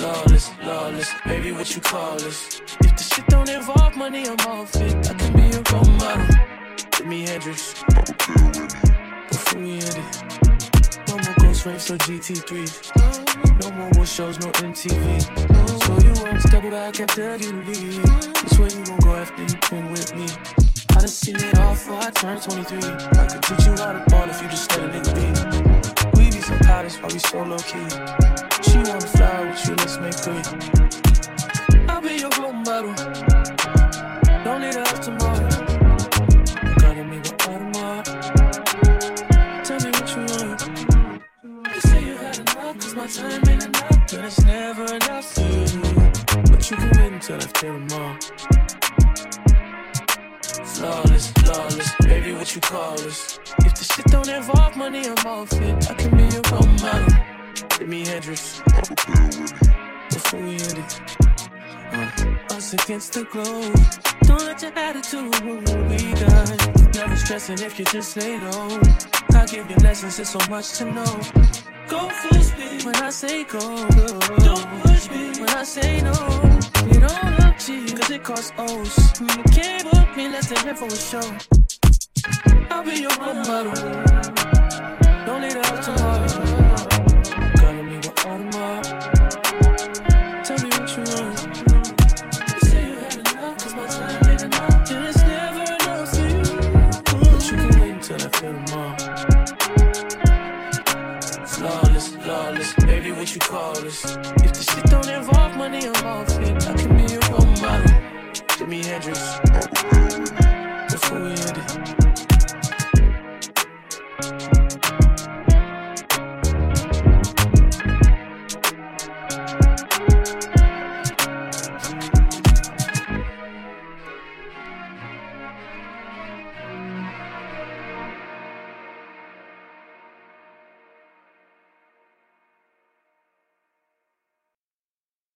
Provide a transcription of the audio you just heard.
Flawless, flawless, baby, what you call this? If the shit don't involve money, I'm off it. I can be a role model. Jimi Hendrix. Before we end it. No more Ghost Race or GT3. No more war shows, no MTV. So you won't step back after you leave. This way you won't go after you been with me. I done seen it all before I turned 23. I could teach you how to ball if you just let nigga be. We be some that's why we so low key. She wanna fly you, let's make three. I'll be your role model. Don't need help tomorrow. Calling me with Audemars. Tell me what you want. You say you had enough, cause my time ain't enough. But it's never enough for you. But you can wait until after tomorrow. Flawless, flawless, baby, what you call this? If the shit don't involve money, I'm off it. I can be your role model. Jimi Hendrix. Before we end it. Uh, us against the globe. Don't let your attitude rule what we got. Never stressing if you just lay low. I'll give you lessons, there's so much to know. Go full speed when I say go. Don't push me when I say no. You don't look cheap, cause it costs O's. Mm, You can't book me less than for a show. I'll be your role model. Don't need help tomorrow. what you. If the shit don't involve money, I'm off it. I can be your role model. Jimi Hendrix. Before we end it.